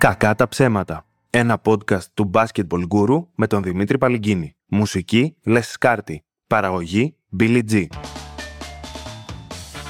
Κακά τα ψέματα. Ένα podcast του Basketball Guru με τον Δημήτρη Παλυγκίνη. Μουσική Les Σκάρτη. Παραγωγή Billy G.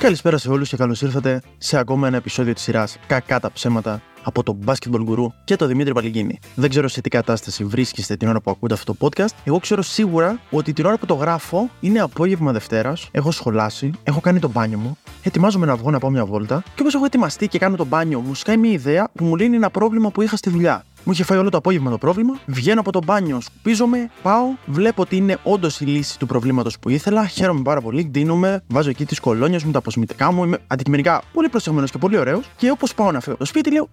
Καλησπέρα σε όλους και καλώς ήρθατε σε ακόμα ένα επεισόδιο της σειράς Κακά τα ψέματα από τον Basketball Guru και τον Δημήτρη Παλυγκίνη. Δεν ξέρω σε τι κατάσταση βρίσκεστε την ώρα που ακούτε αυτό το podcast. Εγώ ξέρω σίγουρα ότι την ώρα που το γράφω είναι απόγευμα Δευτέρας, έχω σχολάσει, έχω κάνει το μπάνιο μου, ετοιμάζομαι να βγω να πάω μια βόλτα και όπως έχω ετοιμαστεί και κάνω το μπάνιο μου, σκάει μια ιδέα που μου λύνει ένα πρόβλημα που είχα στη δουλειά. Μου είχε φάει όλο το απόγευμα το πρόβλημα. Βγαίνω από το μπάνιο, σκουπίζομαι, πάω, βλέπω ότι είναι όντως η λύση του προβλήματος που ήθελα. Χαίρομαι πάρα πολύ, ντύνομαι, βάζω εκεί τις κολόνιες μου, τα αποσμητικά μου. Είμαι αντικειμενικά πολύ προσεγμένος και πολύ ωραίος. Και όπως πάω να φύγω από το σπίτι, λέω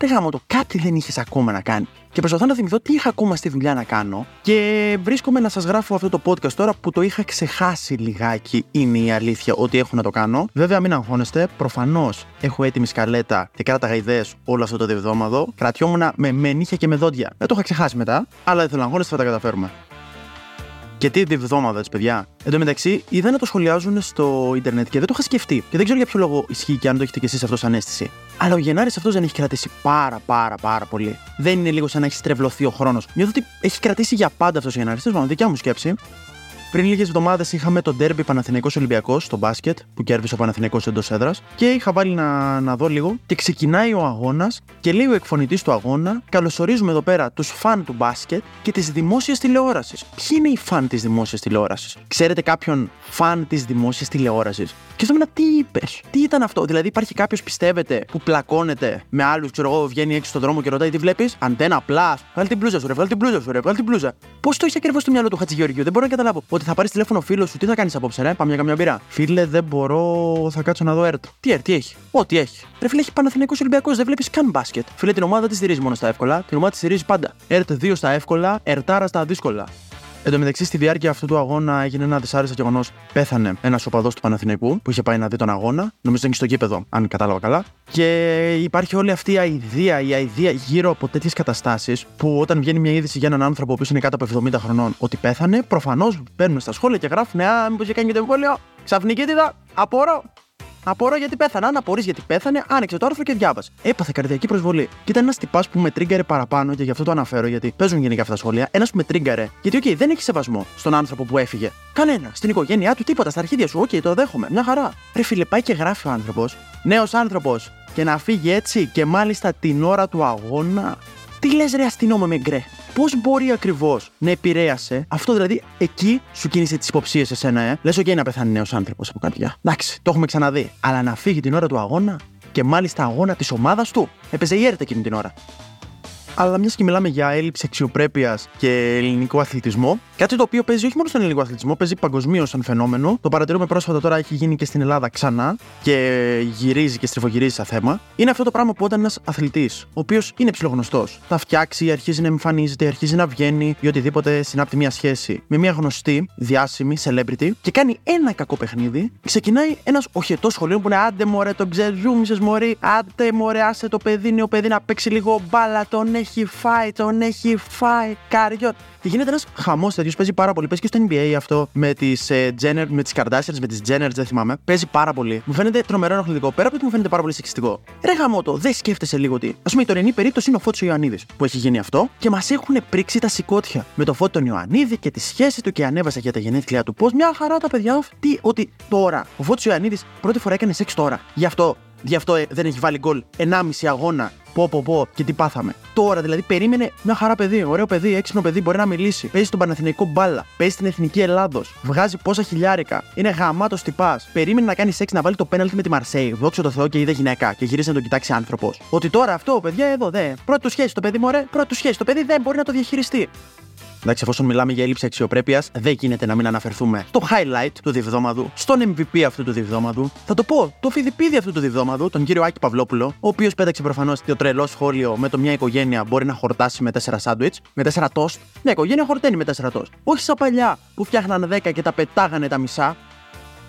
Ρε γάμο το, κάτι δεν είχες ακόμα να κάνει. Και προσπαθώ να θυμηθώ τι είχα ακόμα στη δουλειά να κάνω. Και βρίσκομαι να σας γράφω αυτό το podcast τώρα που το είχα ξεχάσει λιγάκι. Είναι η αλήθεια ότι έχω να το κάνω. Βέβαια, μην αγχώνεστε. Προφανώς έχω έτοιμη σκαλέτα και κράταγα ιδέε όλο αυτό το διεβδόμαδο. Κρατιόμουν με, με νύχια και με δόντια. Δεν το είχα ξεχάσει μετά. Αλλά δεν θέλω να αγχώνεστε, θα τα καταφέρουμε. Και τι εβδομάδα, παιδιά. Εν τω μεταξύ, είδα να το σχολιάζουν στο Ιντερνετ και δεν το είχα σκεφτεί. Και δεν ξέρω για ποιο λόγο ισχύει και αν το έχετε κι εσείς αυτό σαν αίσθηση. Αλλά ο Γενάρης αυτός δεν έχει κρατήσει πάρα πάρα πάρα πολύ. Δεν είναι λίγο σαν να έχει στρεβλωθεί ο χρόνος. Νιώθω ότι έχει κρατήσει για πάντα αυτός ο Γενάρης. Τέλος δικιά μου σκέψη. Πριν λίγες εβδομάδες είχαμε τον Derby Παναθηναϊκός Ολυμπιακός στο μπάσκετ που κέρδισε ο Παναθηναϊκός εντός έδρας και είχα βάλει να, να δω λίγο και ξεκινάει ο αγώνας και λέει ο εκφωνητής του αγώνα: Καλωσορίζουμε εδώ πέρα τους φαν του μπάσκετ και της δημόσιας τηλεόρασης. Ποιοι είναι οι φαν της δημόσιας τηλεόρασης, Ξέρετε κάποιον φαν της δημόσιας τηλεόρασης; Και στο τι είπες, τι ήταν αυτό; Δηλαδή υπάρχει κάποιος πιστεύετε που πλακώνεται με άλλους, ξέρω εγώ, βγαίνει έξω στον δρόμο και ρωτάει τι βλέπεις; Αντένα, πλά, βγάλει την πλούζα σου, ρε, βγάλει την πλούζα σου, ρε, βγάλει την πλούζα. Πώς το έχει ακριβώς στο μυαλό του Χατζηγεωργίου, δεν μπορώ να καταλάβω. Ότι θα πάρεις τηλέφωνο φίλος σου, τι θα κάνεις απόψε, ρε, πάμε για καμιά μπύρα; Φίλε, δεν μπορώ, θα κάτσω να δω έρτ. Τι έρτ, τι έχει; Ό,τι έχει. Ρε φίλε, έχει Παναθηναϊκός Ολυμπιακός, δεν βλέπεις καν μπάσκετ. Φίλε, την ομάδα της στηρίζει μόνο στα εύκολα, την ομάδα της στηρίζει πάντα. Έρτ 2 στα εύκολα, ερτάρα στα δύσκολα. Εν τω μεταξύ, στη διάρκεια αυτού του αγώνα έγινε ένα δυσάρεστο γεγονός. Πέθανε ένας οπαδός του Παναθηναϊκού που είχε πάει να δει τον αγώνα. Νομίζω ότι στο γήπεδο, αν κατάλαβα καλά. Και υπάρχει όλη αυτή η αηδία, η αηδία γύρω από τέτοιες καταστάσεις που όταν βγαίνει μια είδηση για έναν άνθρωπο που είναι κάτω από 70 χρονών ότι πέθανε, προφανώς παίρνουν στα σχόλια και γράφουν Α, μήπως είχε κάνει και το εμβόλιο. Ξαφνική τι απορώ. Απορώ γιατί πέθανε. Αν απορεί γιατί πέθανε, άνοιξε το άρθρο και διάβασε. Έπαθε καρδιακή προσβολή. Και ήταν ένας τυπάς που με τρίγκαρε παραπάνω και γι' αυτό το αναφέρω γιατί παίζουν γενικά αυτά τα σχόλια. Ένας που με τρίγκαρε. Γιατί, OK, okay, δεν έχει σεβασμό στον άνθρωπο που έφυγε. Κανένα. Στην οικογένειά του τίποτα. Στα αρχίδια σου. OK, okay, το δέχομαι. Μια χαρά. Ρε φίλε, πάει και γράφει ο άνθρωπος. Νέος άνθρωπος. Και να φύγει έτσι και μάλιστα την ώρα του αγώνα. Τι λες, ρε αστυνόμο με γκρε; Πώς μπορεί ακριβώς να επηρέασε αυτό, δηλαδή εκεί σου κίνησε τις υποψίες εσένα, ε; Λες, OK, να πεθάνει νέος άνθρωπος από καρδιά. Εντάξει, το έχουμε ξαναδεί. Αλλά να φύγει την ώρα του αγώνα και μάλιστα αγώνα της ομάδας του. Έπαιζε η έρτα εκείνη την ώρα. Αλλά μιας και μιλάμε για έλλειψη αξιοπρέπειας και ελληνικό αθλητισμό, κάτι το οποίο παίζει όχι μόνο στον ελληνικό αθλητισμό, παίζει παγκοσμίως σαν φαινόμενο. Το παρατηρούμε πρόσφατα τώρα, έχει γίνει και στην Ελλάδα ξανά και γυρίζει και στριφογυρίζει σαν θέμα. Είναι αυτό το πράγμα που όταν ένας αθλητής, ο οποίος είναι ψηλογνωστός, θα φτιάξει, αρχίζει να εμφανίζεται, αρχίζει να βγαίνει ή οτιδήποτε συνάπτει μια σχέση με μια γνωστή, διάσημη, celebrity και κάνει ένα κακό παιχνίδι, ξεκινάει ένας οχετό σχολείο που είναι άντε μωρέ, τον ξεζούμισε μωρή, άντε μωρέ, άσε το παιδί, νέο παιδί να παίξει λίγο μπάλα, τον έχει φάει, τον έχει φάει, καριό. Και γίνεται ένας χαμός τέτοιος, παίζει πάρα πολύ. Παίζει και στο NBA αυτό με τις ε, Jenner, με τις Kardashians, με τις Jenner, δεν θυμάμαι. Παίζει πάρα πολύ. Μου φαίνεται τρομερό ενοχλητικό. Πέρα από ότι μου φαίνεται πάρα πολύ σεξιστικό. Ρε το, δεν σκέφτεσαι λίγο ότι. Α πούμε, η τωρινή περίπτωση είναι ο Φώτσο Ιωαννίδης που έχει γίνει αυτό και μας έχουν πρίξει τα σηκώτια με το Φώτο τον Ιωαννίδη και τη σχέση του και ανέβασε για τα γενέθλιά του. Πώς μια χαρά τα παιδιά. Τι, ότι τώρα ο Φώτσο Ιωαννίδης πρώτη φορά έκανε σεξ τώρα. Γι' αυτό Γι' αυτό ε, δεν έχει βάλει γκολ 1,5 αγώνα. Πω, πω, πω, και τι πάθαμε. Τώρα δηλαδή περίμενε μια χαρά παιδί, ωραίο παιδί, έξυπνο παιδί, μπορεί να μιλήσει. Παίζει στον Παναθηναϊκό μπάλα, παίζει στην Εθνική Ελλάδος, βγάζει πόσα χιλιάρικα. Είναι γαμάτος τυπάς. Περίμενε να κάνει σεξ να βάλει το πέναλτι με τη Μαρσέη. Δόξα τω Θεώ και είδε γυναίκα και γύρισε να τον κοιτάξει άνθρωπος. Ότι τώρα αυτό, παιδιά, εδώ δε. Πρώτη του σχέση το παιδί, μωρέ, πρώτη του σχέση το παιδί δεν μπορεί να το διαχειριστεί. Εντάξει, εφόσον μιλάμε για έλλειψη αξιοπρέπειας, δεν γίνεται να μην αναφερθούμε στο highlight του διβδόματου, στον MVP αυτού του διβδόματου. Θα το πω, το φιδιπίδι αυτού του διβδόματου, τον κύριο Άκη Παυλόπουλο, ο οποίος πέταξε προφανώς το τρελό σχόλιο με το μια οικογένεια μπορεί να χορτάσει με τέσσερα σάντουιτς, με τέσσερα τόστ. Μια οικογένεια χορταίνει με τέσσερα τόστ. Όχι σαν παλιά που φτιάχναν 10 και τα πετάγανε τα μισά,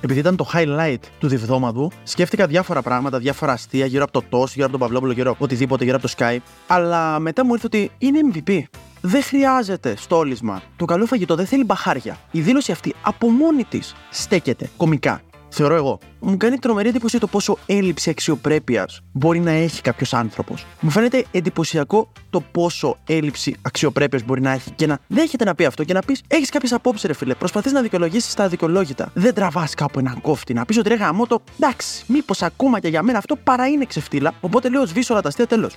επειδή ήταν το highlight του διβδόματου, σκέφτηκα διάφορα πράγματα, διάφορα αστεία γύρω από το TOS, γύρω από τον Παυλόπουλο, γύρω οτιδήποτε, γύρω από το Skype. Αλλά μετά μου ήρθε ότι είναι MVP. Δεν χρειάζεται στόλισμα. Το καλό φαγητό δεν θέλει μπαχάρια. Η δήλωση αυτή από μόνη της στέκεται κομικά. Θεωρώ εγώ. Μου κάνει τρομερή εντύπωση το πόσο έλλειψη αξιοπρέπειας μπορεί να έχει κάποιος άνθρωπος. Μου φαίνεται εντυπωσιακό το πόσο έλλειψη αξιοπρέπειας μπορεί να έχει και να δέχεται να πει αυτό και να πεις: Έχεις κάποιες απόψεις, ρε φίλε. Προσπαθείς να δικαιολογήσεις τα αδικαιολόγητα. Δεν τραβάς κάπου έναν κόφτη να πεις ότι ρε γαμό το εντάξει, μήπως ακόμα και για μένα αυτό παρά είναι ξεφτύλα. Οπότε λέω σβήσω όλα τα αστεία τέλος.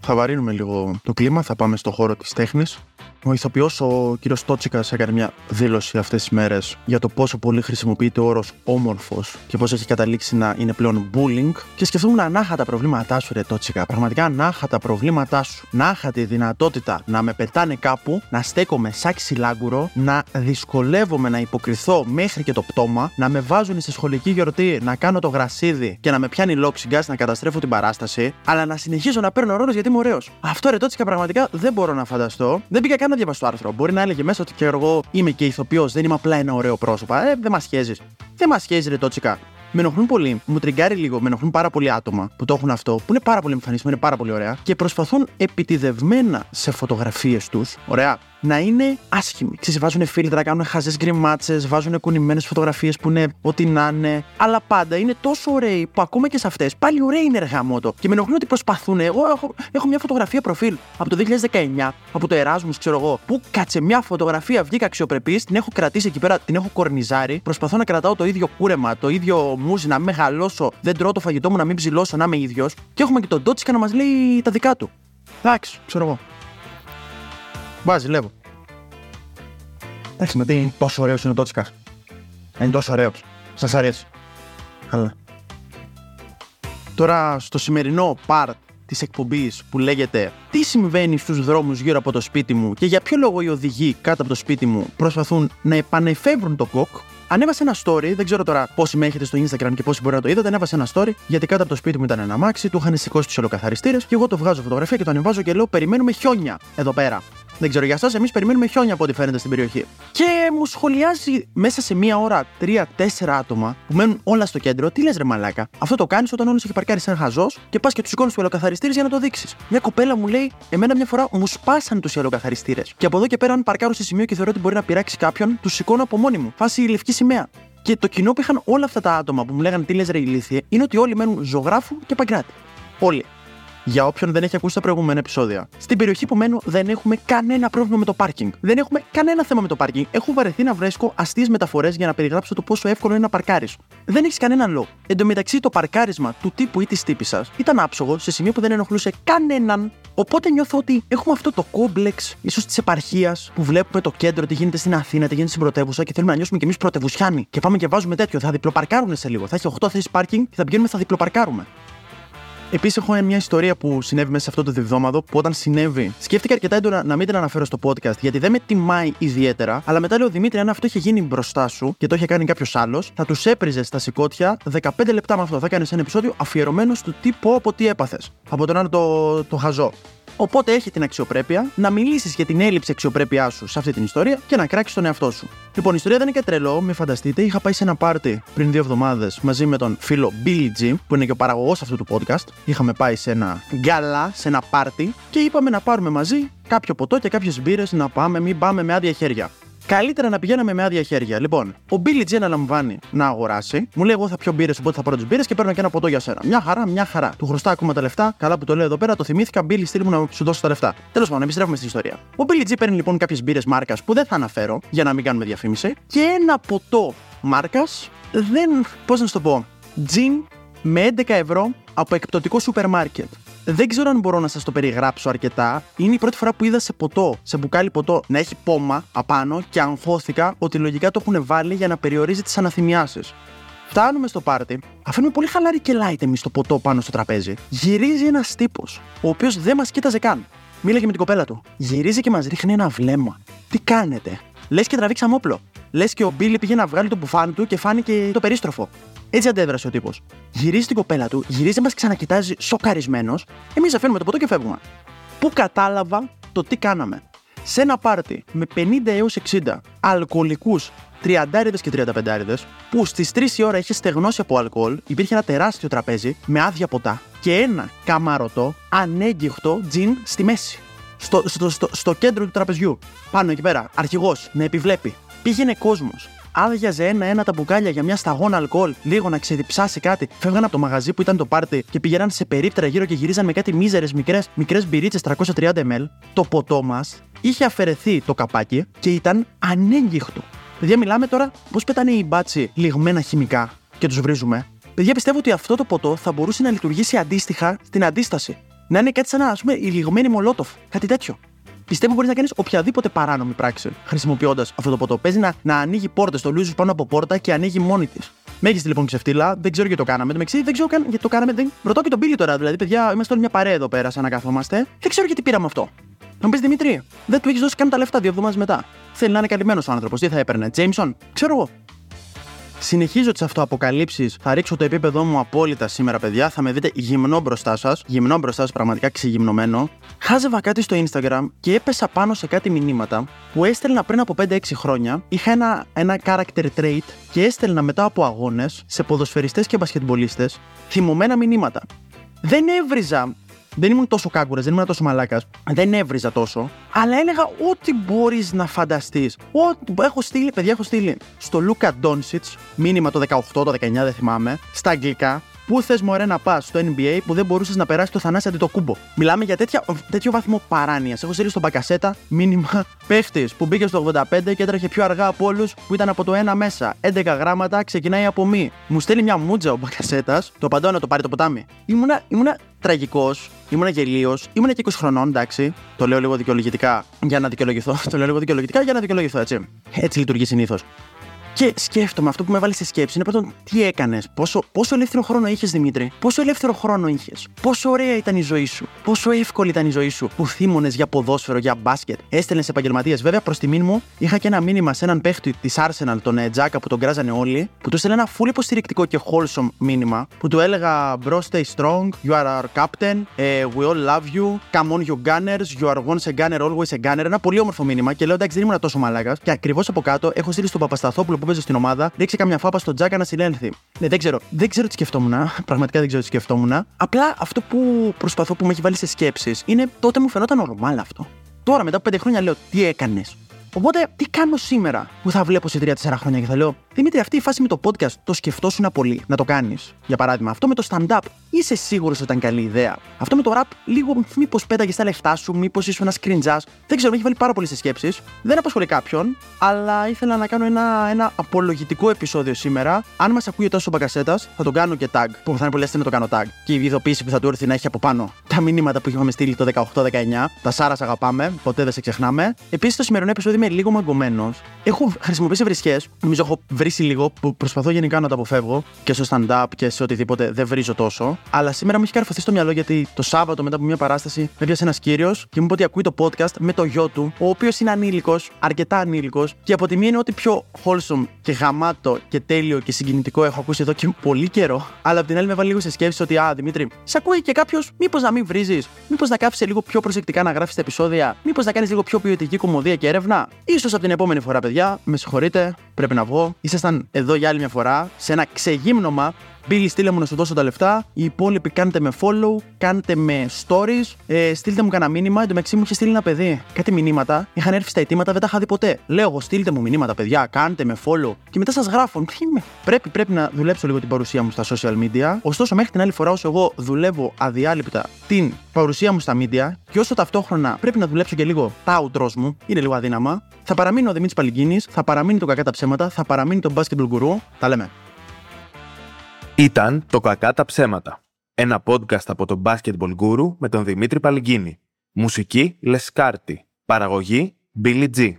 Θα βαρύνουμε λίγο το κλίμα, θα πάμε στο χώρο της τέχνης. Ο ηθοποιό, ο κύριος Τότσικας, έκανε μια δήλωση αυτές τις μέρες για το πόσο πολύ χρησιμοποιείται ο όρος όμορφος και πώς έχει καταλήξει να είναι πλέον bullying. Και σκεφτόμουν να είχα τα προβλήματά σου, ρε Τότσικα. Πραγματικά να είχα τα προβλήματά σου. Να είχα τη δυνατότητα να με πετάνε κάπου, να στέκομαι σαν ξυλάγκουρο, να δυσκολεύομαι να υποκριθώ μέχρι και το πτώμα, να με βάζουν σε σχολική γιορτή να κάνω το γρασίδι και να με πιάνει λόξιγκας να καταστρέφω την παράσταση, αλλά να συνεχίζω να παίρνω ρόλο γιατί είμαι ωραίος. Αυτό ρε Τότσικα πραγματικά δεν μπορώ να φανταστώ. Δεν πήγα καν να διαβάσω το άρθρο. Μπορεί να έλεγε μέσα ότι και εγώ είμαι και ηθοποιός, δεν είμαι απλά ένα ωραίο πρόσωπο. Ε, δεν μας σχέζει. Δεν μας σχέζει, ρε Τότσικα. Με ενοχλούν πολύ, μου τριγκάρει λίγο, με ενοχλούν πάρα πολλοί άτομα που το έχουν αυτό, που είναι πάρα πολύ εμφανεί, είναι πάρα πολύ ωραία και προσπαθούν επιτιδευμένα σε φωτογραφίες τους, ωραία, να είναι άσχημοι. Ξέρετε, βάζουν φίλτρα, κάνουν χαζές γκριμάτσες, βάζουν κουνημένες φωτογραφίες που είναι ό,τι να είναι. Αλλά πάντα είναι τόσο ωραίοι που ακόμα και σε αυτές πάλι ωραίοι είναι εργαμότο. Και με ενοχλούν ότι προσπαθούν. Εγώ έχω, έχω μια φωτογραφία προφίλ από το 2019, από το Erasmus, ξέρω εγώ, που κάτσε μια φωτογραφία, βγήκα αξιοπρεπής, την έχω κρατήσει εκεί πέρα, την έχω κορνιζάρει. Προσπαθώ να κρατάω το ίδιο κούρεμα, το ίδιο μουζι, να μεγαλώσω, δεν τρώω το φαγητό μου, να μην ψηλώσω, να είμαι ίδιος. Και έχουμε και τον Ντότσικα να μας λέει τα δικά του. Εντάξει, ξέρω εγώ. Μπάζει, λέω. Εντάξει, με τι είναι τόσο ωραίος είναι ο Τότσικας. Είναι τόσο ωραίος. Σας αρέσει. Καλά. Τώρα στο σημερινό part της εκπομπής που λέγεται «Τι συμβαίνει στους δρόμους γύρω από το σπίτι μου και για ποιο λόγο οι οδηγοί κάτω από το σπίτι μου προσπαθούν να επανεφεύρουν το κοκ» Ανέβασε ένα story, δεν ξέρω τώρα πόσοι με έχετε στο Instagram και πόσοι μπορεί να το είδατε. Ανέβασε ένα story γιατί κάτω από το σπίτι μου ήταν ένα μάξι, του είχαν σηκώσει τους ολοκαθαριστήρες και εγώ το βγάζω φωτογραφία και το ανεβάζω και λέω: Περιμένουμε χιόνια εδώ πέρα. Δεν ξέρω για εσάς, εμείς περιμένουμε χιόνια από ό,τι φαίνεται στην περιοχή. Και μου σχολιάζει μέσα σε μία ώρα τρία-τέσσερα άτομα που μένουν όλα στο κέντρο. Τι λες, ρε Μαλάκα; Αυτό το κάνεις όταν όλος έχει παρκάρει σαν χαζός και πας και τους σηκώνεις του ελοκαθαριστήρες για να το δείξεις. Μια κοπέλα μου λέει: Εμένα μια φορά μου σπάσαν τους ελοκαθαριστήρες. Και από εδώ και πέρα, αν παρκάρω σε σημείο και θεωρώ ότι μπορεί να πειράξει κάποιον, τους σηκώνω από μόνη μου. Φάση η λευκή σημαία. Και το κοινό που είχαν όλα αυτά τα άτομα που μου λέγανε τι λες ρε ηλίθιε είναι ότι όλοι μένουν ζωγράφου και παγκράτη. Όλοι. Για όποιον δεν έχει ακούσει τα προηγούμενα επεισόδια. Στην περιοχή που μένω δεν έχουμε κανένα πρόβλημα με το πάρκινγκ. Δεν έχουμε κανένα θέμα με το πάρκινγκ. Έχω βαρεθεί να βρίσκω αστείες μεταφορές για να περιγράψω το πόσο εύκολο είναι να παρκάρεις. Δεν έχεις κανέναν λόγο. Εν τω μεταξύ, το παρκάρισμα του τύπου ή της τύπης σας ήταν άψογο σε σημείο που δεν ενοχλούσε κανέναν. Οπότε νιώθω ότι έχουμε αυτό το κόμπλεξ, ίσως της επαρχίας, που βλέπουμε το κέντρο, τι γίνεται στην Αθήνα, τι γίνεται στην πρωτεύουσα και θέλουμε να νιώσουμε κι εμείς πρωτευουσιάνοι. Και πάμε και βάζουμε τέτοιο. Θα διπλοπαρκάρουν σε λίγο. Θα έχει 8 θέσεις πάρκινγκ και θα πηγαίνουμε θα διπλοπαρκάρουμε. Επίσης, έχω μια ιστορία που συνέβη μέσα σε αυτό το διβδόματο που όταν συνέβη, σκέφτηκα αρκετά έντονα να μην την αναφέρω στο podcast γιατί δεν με τιμάει ιδιαίτερα. Αλλά μετά λέω Δημήτρη, αν αυτό είχε γίνει μπροστά σου και το είχε κάνει κάποιος άλλος, θα τους έπριζες στα σηκώτια 15 λεπτά με αυτό. Θα κάνει ένα επεισόδιο αφιερωμένο στο τι πω από τι έπαθες. Από τον άλλο το, το χαζό. Οπότε έχει την αξιοπρέπεια να μιλήσεις για την έλλειψη αξιοπρέπειά σου σε αυτή την ιστορία και να κράξεις τον εαυτό σου. Λοιπόν, η ιστορία δεν είναι και τρελό, με φανταστείτε. Είχα πάει σε ένα πάρτι πριν δύο εβδομάδες μαζί με τον φίλο Billy G, που είναι και ο παραγωγός αυτού του podcast. Είχαμε πάει σε ένα γκάλα, σε ένα πάρτι και είπαμε να πάρουμε μαζί κάποιο ποτό και κάποιες μπύρες να πάμε, μην πάμε με άδεια χέρια. Καλύτερα να πηγαίναμε με άδεια χέρια. Λοιπόν, ο Billy G αναλαμβάνει να αγοράσει. Μου λέει: Εγώ θα πιω μπύρες, οπότε θα πάρω τις μπύρες και παίρνω και ένα ποτό για σένα. Μια χαρά, μια χαρά. Του χρωστά ακόμα τα λεφτά. Καλά που το λέω εδώ πέρα, το θυμήθηκα. Billy, στείλ μου να σου δώσω τα λεφτά. Τέλος πάντων, επιστρέφουμε στην ιστορία. Ο Billy G παίρνει λοιπόν κάποιες μπύρες μάρκας που δεν θα αναφέρω για να μην κάνουμε διαφήμιση και ένα ποτό μάρκας δεν. Πώς να σου το πω. Τζιν με 11 ευρώ από εκπτωτικό σούπερ μάρκετ. Δεν ξέρω αν μπορώ να σας το περιγράψω αρκετά. Είναι η πρώτη φορά που είδα σε ποτό, σε μπουκάλι ποτό, να έχει πόμα απάνω και αγχώθηκα ότι λογικά το έχουν βάλει για να περιορίζει τις αναθυμιάσεις. Φτάνουμε στο πάρτι, αφήνουμε πολύ χαλάρη και light εμείς το ποτό πάνω στο τραπέζι. Γυρίζει ένας τύπος, ο οποίος δεν μας κοίταζε καν. Μίλαγε με την κοπέλα του. Γυρίζει και μας ρίχνει ένα βλέμμα. Τι κάνετε; Λες και τραβήξαμε όπλο. Λες και ο Μπίλι πήγε να βγάλει το μπουφάν του και φάνηκε το περίστροφο. Έτσι αντέδρασε ο τύπος. Γυρίζει την κοπέλα του, γυρίζει μας ξανακοιτάζει σοκαρισμένος. Εμείς αφήνουμε το ποτό και φεύγουμε. Πού κατάλαβα το τι κάναμε. Σε ένα πάρτι με 50 έως 60 αλκοολικούς 30 και 35 που στις 3 η ώρα είχε στεγνώσει από αλκοόλ, υπήρχε ένα τεράστιο τραπέζι με άδεια ποτά και ένα καμαρωτό ανέγκυχτο τζιν στη μέση. Στο, στο, στο, στο κέντρο του τραπεζιού. Πάνω εκεί πέρα, αρχηγός, να επιβλέπει. Πήγαινε κόσμος. Άδειαζε ένα-ένα τα μπουκάλια για μια σταγόνα αλκοόλ, λίγο να ξεδιψάσει κάτι. Φεύγαν από το μαγαζί που ήταν το πάρτι και πηγαίναν σε περίπτερα γύρω και γυρίζαν με κάτι μίζερες μικρές μικρές μπυρίτσες 330 ml. Το ποτό μας είχε αφαιρεθεί το καπάκι και ήταν ανέγγιχτο. Παιδιά, μιλάμε τώρα πώς πετάνε οι μπάτσι λιγμένα χημικά και τους βρίζουμε. Παιδιά, πιστεύω ότι αυτό το ποτό θα μπορούσε να λειτουργήσει αντίστοιχα στην αντίσταση. Να είναι κάτι σαν να, ας πούμε, η λιγμένη μολότοφ. Κάτι τέτοιο. Πιστεύω μπορείς να κάνεις οποιαδήποτε παράνομη πράξη χρησιμοποιώντας αυτό το ποτό. Παίζει να, να ανοίγει πόρτες, το λούζι πάνω από πόρτα και ανοίγει μόνη της. Μέγιστη λοιπόν ξεφτύλα, δεν ξέρω γιατί το κάναμε. Το μεξί, δεν ξέρω καν γιατί το κάναμε. Δεν... Ρωτώ και τον Πίλι τώρα, δηλαδή, παιδιά, είμαστε όλοι μια παρέα εδώ πέρα, σαν να καθόμαστε. Δεν ξέρω γιατί πήραμε αυτό. Να μου πεις Δημήτρη, δεν του έχεις δώσει καν τα λεφτά δύο εβδομάδες μετά. Θέλει να είναι καλυμμένος ο άνθρωπος. Τι θα έπαιρνε, Τζέιμσον, ξέρω εγώ. Συνεχίζω τις αυτοαποκαλύψεις. Θα ρίξω το επίπεδό μου απόλυτα σήμερα, παιδιά. Θα με δείτε γυμνό μπροστά σας. Γυμνό μπροστά σας, πραγματικά ξεγυμνωμένο. Χάζευα κάτι στο Instagram και έπεσα πάνω σε κάτι μηνύματα που έστελνα πριν από 5-6 χρόνια. Είχα ένα, ένα character trait και έστελνα μετά από αγώνες σε ποδοσφαιριστές και μπασκετμπολίστες θυμωμένα μηνύματα. Δεν έβριζα δεν ήμουν τόσο κάγκουρας, δεν ήμουν τόσο μαλάκας. Δεν έβριζα τόσο. Αλλά έλεγα ό,τι μπορείς να φανταστείς. Ό,τι έχω στείλει, παιδιά, έχω στείλει στο Λούκα Ντόνσιτ, μήνυμα το 18, το 19, δεν θυμάμαι, στα αγγλικά, Πού θες μωρέ να πας στο NBA που δεν μπορούσες να περάσεις το θανάσι αντί το κούμπο. Μιλάμε για τέτοια, τέτοιο βαθμό παράνοιας. Έχω στείλει στον Μπακασέτα μήνυμα παίχτης που μπήκε στο 85 και έτρεχε πιο αργά από όλους που ήταν από το 1 μέσα. 11 γράμματα ξεκινάει από μη. Μου στέλνει μια μούτζα ο Μπακασέτας, το απαντώ να το πάρει το ποτάμι. Ήμουνα, ήμουνα τραγικός, ήμουνα γελίος, ήμουνα και 20 χρονών, εντάξει. Το λέω λίγο δικαιολογητικά για να δικαιολογηθώ. Το λέω λίγο δικαιολογητικά για να δικαιολογηθώ, έτσι. Έτσι λειτουργεί συνήθως. Και σκέφτομαι αυτό που με βάλει σε σκέψη είναι πρώτον τι έκανες, πόσο, πόσο ελεύθερο χρόνο είχες Δημήτρη, πόσο ελεύθερο χρόνο είχες, πόσο ωραία ήταν η ζωή σου, πόσο εύκολη ήταν η ζωή σου που θύμωνες για ποδόσφαιρο, για μπάσκετ, έστελνες επαγγελματίες. Βέβαια, προς τιμήν μου είχα και ένα μήνυμα σε έναν παίχτη της Arsenal, τον Τζάκα που τον κράζανε όλοι, που του έστελνε ένα full υποστηρικτικό και wholesome μήνυμα που του έλεγα Bro, stay strong, you are our captain, uh, we all love you, come on you gunners, you are once a gunner, always a gunner. Ένα πολύ όμορφο μήνυμα και λέω εντάξει δεν ήμουν τόσο μαλάκας. Και ακριβώς από κάτω έχω στείλει στον Παπασταθόπουλο που παίζει στην ομάδα, ρίξε καμιά φάπα στον Τζάκα να συνέλθει. Ναι, δεν ξέρω. Δεν ξέρω τι σκεφτόμουν. Πραγματικά δεν ξέρω τι σκεφτόμουν. Απλά αυτό που προσπαθώ που με έχει βάλει σε σκέψεις είναι τότε μου φαινόταν νορμάλ αυτό. Τώρα μετά από πέντε χρόνια λέω τι έκανες; Οπότε, τι κάνω σήμερα που θα βλέπω σε 3-4 χρόνια και θα λέω Δημήτρη, αυτή η φάση με το podcast το σκεφτόσουν πολύ να το κάνεις. Για παράδειγμα, αυτό με το stand-up, είσαι σίγουρος ότι ήταν καλή ιδέα. Αυτό με το rap, λίγο μήπως πέταγες τα λεφτά σου, μήπως ήσουν ένας κριντζά. Δεν ξέρω, με έχει βάλει πάρα πολύ σε σκέψεις. Δεν απασχολεί κάποιον, αλλά ήθελα να κάνω ένα, ένα απολογητικό επεισόδιο σήμερα. Αν μας ακούει τόσο μπαγκασέτας, θα τον κάνω και tag. Που θα είναι πολύ να το κάνω tag. Και η ειδοποίηση που θα του έρθει να έχει από πάνω τα μηνύματα που είχαμε στείλει το 18-19. Τα Σάρας αγαπάμε, ποτέ δεν σε ξεχνάμε. Επίσης, το σημερινό επεισόδιο είμαι λίγο μαγκωμένος. Έχω χρησιμοποιήσει βρισχές. Νομίζω έχω βρίσει λίγο που προσπαθώ γενικά να το αποφεύγω και στο stand-up και σε οτιδήποτε δεν βρίζω τόσο. Αλλά σήμερα μου έχει καρφωθεί στο μυαλό γιατί το Σάββατο μετά από μια παράσταση με πιάσε ένας κύριος και μου είπε ότι ακούει το podcast με το γιο του, ο οποίος είναι ανήλικος, αρκετά ανήλικος και από τη μία είναι ό,τι πιο wholesome και γαμάτο και τέλειο και συγκινητικό έχω ακούσει εδώ και πολύ καιρό. Αλλά από την άλλη με βάλει λίγο σε σκέψη ότι, Α, Δημήτρη, σε ακούει και κάποιος, μήπως να μην βρίζεις, μήπως να κάψεις λίγο πιο προσεκτικά να γράφεις τα επεισόδια, μήπως να κάνεις λίγο πιο ποιοτική κομμωδία και έρευνα. σω από την επόμενη φορά, παιδιά, με συγχωρείτε, πρέπει να βγω. Ήσασταν εδώ για άλλη μια φορά σε ένα ξεγύμνομα Μπίλι, στείλε μου να σου δώσω τα λεφτά. Οι υπόλοιποι κάντε με follow, κάντε με stories, ε, στείλτε μου κανένα μήνυμα. Εν τω μεταξύ μου είχε στείλει ένα παιδί κάτι μηνύματα. Είχαν έρθει στα αιτήματα, δεν τα είχα δει ποτέ. Λέω εγώ, στείλτε μου μηνύματα, παιδιά, κάντε με follow. Και μετά σας γράφω. Πρέπει, πρέπει να δουλέψω λίγο την παρουσία μου στα social media. Ωστόσο, μέχρι την άλλη φορά, όσο εγώ δουλεύω αδιάλειπτα την παρουσία μου στα media και όσο ταυτόχρονα πρέπει να δουλέψω και λίγο τα outros μου, είναι λίγο αδύναμα, θα παραμείνει ο Δημήτρης Παλυγκίνη, θα παραμείνει το κακά τα ψέματα, θα παραμείνει το basketball guru. Τα λέμε. Ήταν το Κακά τα ψέματα. Ένα podcast από τον Basketball Guru με τον Δημήτρη Παλυγκίνη. Μουσική Λεσκάρτη. Παραγωγή Billy G.